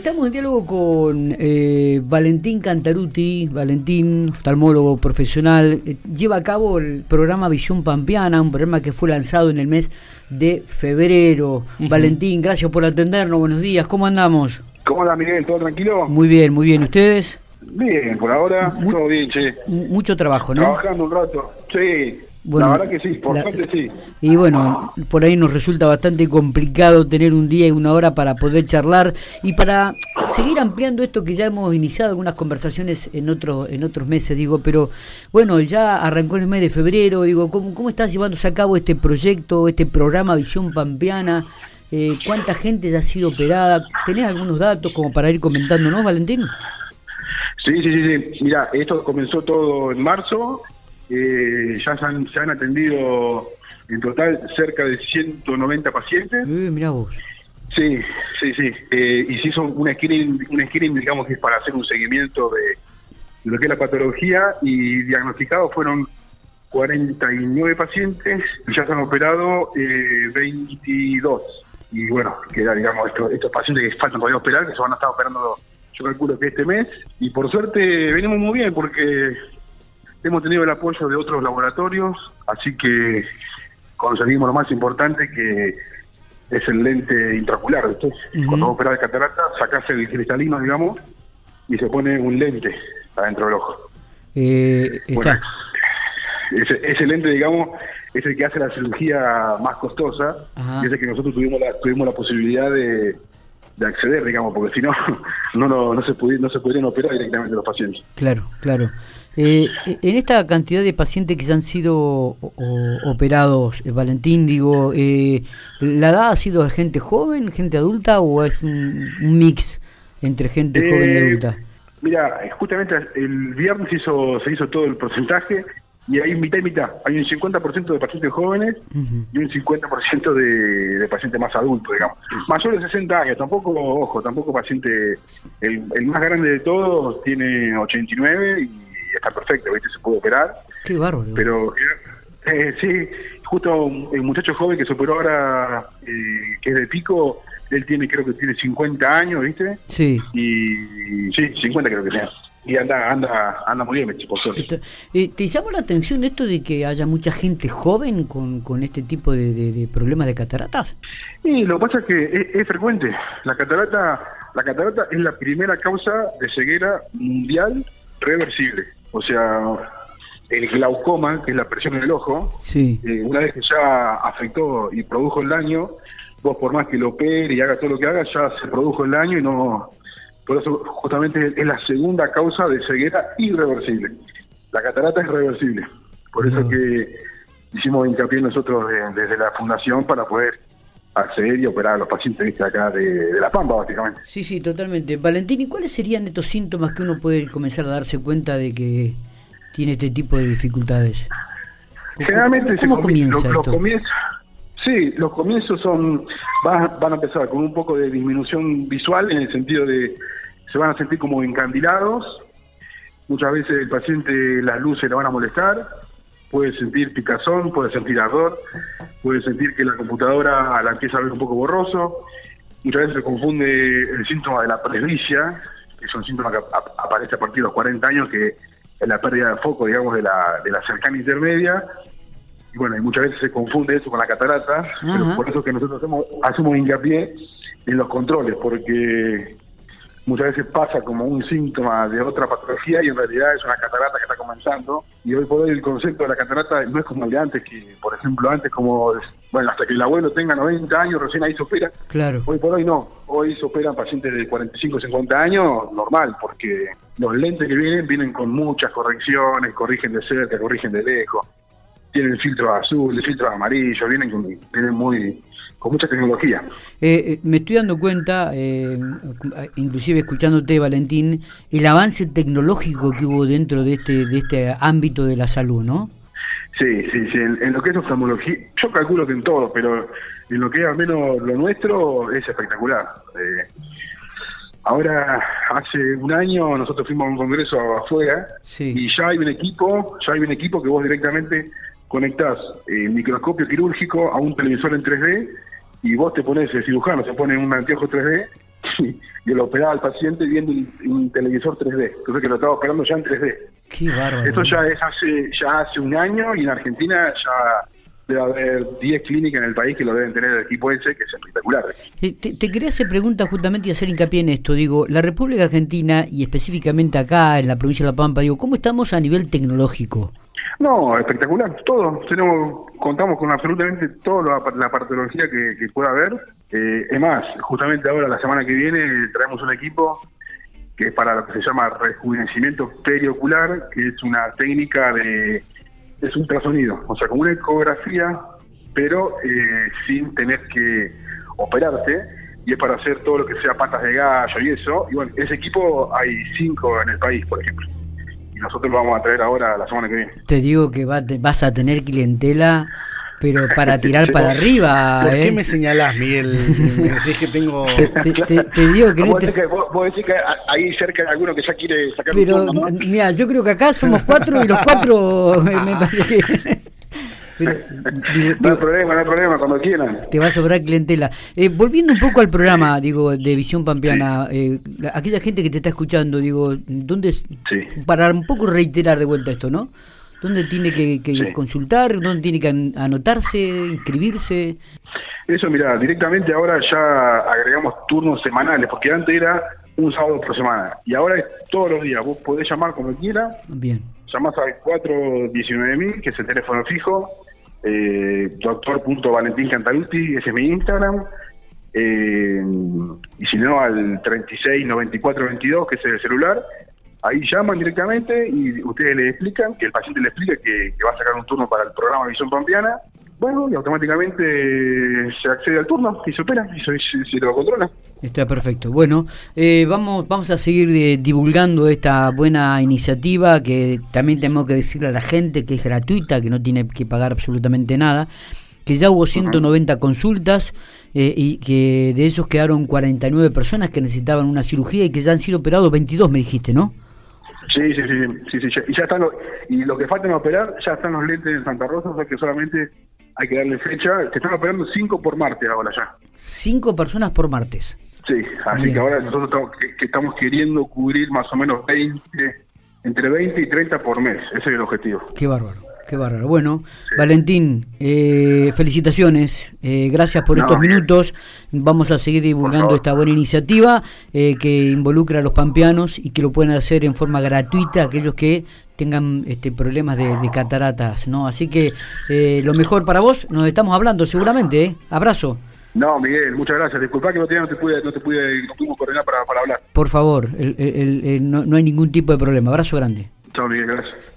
Estamos en diálogo con eh, Valentín Cantaruti, Valentín, oftalmólogo profesional, eh, lleva a cabo el programa Visión Pampeana, un programa que fue lanzado en el mes de febrero. Valentín, gracias por atendernos, buenos días, ¿cómo andamos? ¿Cómo anda Miguel? ¿Todo tranquilo? Muy bien, muy bien, ¿ustedes? Bien, por ahora todo bien, che. Mucho trabajo, ¿no? Trabajando un rato, sí. La verdad que sí, por suerte sí. Y bueno, por ahí nos resulta bastante complicado tener un día y una hora para poder charlar y para seguir ampliando esto que ya hemos iniciado algunas conversaciones en otros en otros meses, digo, pero bueno, ya arrancó el mes de febrero, digo, ¿cómo, cómo está llevándose a cabo este proyecto, este programa Visión Pampeana? Eh, ¿Cuánta gente ya ha sido operada? ¿Tenés algunos datos como para ir comentándonos, Valentín? Sí, sí, sí, sí. Mira, esto comenzó todo en marzo eh, ya se han, se han, atendido en total cerca de 190 pacientes. Eh, vos. Sí, sí, sí. Eh, y se hizo un screening, un screening, digamos que es para hacer un seguimiento de, lo que es la patología y diagnosticados fueron 49 pacientes y ya se han operado eh, 22. Y bueno, queda, digamos, estos, estos pacientes que faltan todavía operar, que se van a estar operando, yo calculo que este mes. Y por suerte venimos muy bien porque Hemos tenido el apoyo de otros laboratorios, así que conseguimos lo más importante que es el lente intraocular. Cuando vos operás de catarata, sacás el cristalino, digamos, y se pone un lente adentro del ojo. Eh, está. ese, lente, digamos, es el que hace la cirugía más costosa y es el que nosotros tuvimos la, tuvimos la posibilidad de, acceder, digamos, porque si no, no, no, se no se podrían operar directamente los pacientes. Claro, claro. Eh, en esta cantidad de pacientes que se han sido operados, eh, Valentín, digo, eh, ¿la edad ha sido de gente joven, gente adulta o es un, mix entre gente joven y adulta? Mira, justamente el viernes hizo, se hizo todo el porcentaje y hay mitad y mitad. Hay un 50% de pacientes jóvenes y un 50% de, de, pacientes más adultos, digamos. Mayores de 60 años, tampoco, ojo, tampoco paciente, el, el más grande de todos tiene 89 y está perfecto, ¿viste? Se puede operar. Qué bárbaro. Pero eh, sí, justo el muchacho joven que se operó ahora, eh, que es de pico, él tiene, creo que tiene 50 años, ¿viste? Sí. Y sí, 50 creo que tiene. Y anda, anda, anda muy bien, suerte. Eh, ¿Te llama la atención esto de que haya mucha gente joven con, con este tipo de, problemas de cataratas? Sí, lo que pasa es que es, frecuente. La catarata, la catarata es la primera causa de ceguera mundial reversible. O sea, el glaucoma, que es la presión en el ojo, sí. Eh, una vez que ya afectó y produjo el daño, vos por más que lo opere y haga todo lo que haga, ya se produjo el daño y no... Por eso justamente es la segunda causa de ceguera irreversible. La catarata es reversible. Por eso que hicimos hincapié nosotros desde la fundación para poder acceder y operar a los pacientes de acá de, La Pampa, básicamente. Sí, sí, totalmente. Valentín, ¿y cuáles serían estos síntomas que uno puede comenzar a darse cuenta de que tiene este tipo de dificultades? Generalmente ¿Cómo, comienza los, comienzos, sí, los comienzos son van, van a empezar con un poco de disminución visual en el sentido de se van a sentir como encandilados. Muchas veces el paciente las luces le van a molestar. Puede sentir picazón, puede sentir ardor, puede sentir que la computadora la empieza a ver un poco borroso, muchas veces se confunde el síntoma de la presbicia, que es un síntoma que aparece a partir de los 40 años, que es la pérdida de foco, digamos, de la, de la cercana intermedia, y bueno, y muchas veces se confunde eso con la catarata, pero por eso que nosotros hacemos, hacemos hincapié en los controles, porque muchas veces pasa como un síntoma de otra patología y en realidad es una catarata que está comenzando. Y hoy por hoy el concepto de la catarata no es como el de antes, que por ejemplo antes como, bueno, hasta que el abuelo tenga 90 años recién ahí se opera. Claro. Hoy por hoy no, hoy se operan pacientes de 45, 50 años, normal, porque los lentes que vienen vienen con muchas correcciones, corrigen de cerca, corrigen de lejos, tienen filtro azul, filtro amarillo, vienen, vienen muy con mucha tecnología. Eh, eh, me estoy dando cuenta, eh, inclusive escuchándote, Valentín, el avance tecnológico que hubo dentro de este de este ámbito de la salud, ¿no? Sí, sí, sí. En, lo que es oftalmología, yo calculo que en todo, pero en lo que es al menos lo nuestro es espectacular. ahora, hace un año nosotros fuimos a un congreso afuera y ya hay un equipo, ya hay un equipo que vos directamente conectás el microscopio quirúrgico a un televisor en 3D y vos te pones, el cirujano se pone un anteojo 3D y lo operaba al paciente viendo un, televisor 3D. Entonces que lo estaba operando ya en 3D. Qué bárbaro. Esto ya es hace, ya hace un año y en Argentina ya debe haber 10 clínicas en el país que lo deben tener el equipo ese, que es espectacular. Eh, te, te, quería hacer preguntas justamente y hacer hincapié en esto. Digo, la República Argentina y específicamente acá en la provincia de La Pampa, digo, ¿cómo estamos a nivel tecnológico? No, espectacular, todo. Tenemos, contamos con absolutamente toda la, patología que, pueda haber. Eh, es más, justamente ahora, la semana que viene, traemos un equipo que es para lo que se llama rejuvenecimiento periocular, que es una técnica de es ultrasonido, o sea, como una ecografía, pero eh, sin tener que operarte, y es para hacer todo lo que sea patas de gallo y eso. Y bueno, ese equipo hay cinco en el país, por ejemplo. Nosotros lo vamos a traer ahora la semana que viene. Te digo que vas a tener clientela pero para tirar para arriba. ¿Por qué ¿eh? me señalás, Miguel? Me decís que tengo. Te, digo que, no te... que vos, decís que ahí cerca hay alguno que ya quiere sacar pero, un turno, Mira, yo creo que acá somos cuatro y los cuatro me parece que. no hay problema, no hay problema, cuando quieran. Te va a sobrar clientela. Eh, volviendo un poco al programa, digo, de Visión Pampeana, eh, aquella gente que te está escuchando, digo, ¿dónde. Para un poco reiterar de vuelta esto, ¿no? ¿Dónde tiene que, consultar? ¿Dónde tiene que anotarse, inscribirse? Eso, mira, directamente ahora ya agregamos turnos semanales, porque antes era un sábado por semana y ahora es todos los días. Vos podés llamar como quieras. Bien. Llamás al 419.000, que es el teléfono fijo. Eh, doctor.valentín Cantaluti, ese es mi Instagram. Eh, y si no, al 369422, que es el celular Ahí llaman directamente y ustedes le explican, que el paciente le explica que, va a sacar un turno para el programa Visión Pampeana. Bueno, y automáticamente se accede al turno y se opera y se, lo controla. Está perfecto. Bueno, eh, vamos, vamos a seguir eh, divulgando esta buena iniciativa que también tenemos que decirle a la gente que es gratuita, que no tiene que pagar absolutamente nada que ya hubo 190 consultas eh, y que de esos quedaron 49 personas que necesitaban una cirugía y que ya han sido operados 22, me dijiste, ¿no? Sí, sí, sí, sí, sí, y ya están los, y lo que faltan operar, ya están los lentes en Santa Rosa, o sea que solamente hay que darle fecha. Se están operando cinco por martes ahora ya. Cinco personas por martes. Sí, así que ahora nosotros estamos, que, estamos queriendo cubrir más o menos 20, entre 20 y 30 por mes. Ese es el objetivo. Qué bárbaro. Qué bárbaro. Bueno, Valentín, eh, felicitaciones. Eh, gracias por estos minutos. Vamos a seguir divulgando esta buena iniciativa eh, que involucra a los pampeanos y que lo pueden hacer en forma gratuita aquellos que tengan este, problemas de, cataratas. no Así que lo mejor para vos, nos estamos hablando seguramente. Abrazo. No, Miguel, muchas gracias. Disculpa que no te, no te pude, no te pude, no pudimos coordinar para, para hablar. Por favor, no, no hay ningún tipo de problema. Abrazo grande. Chao, Miguel, gracias.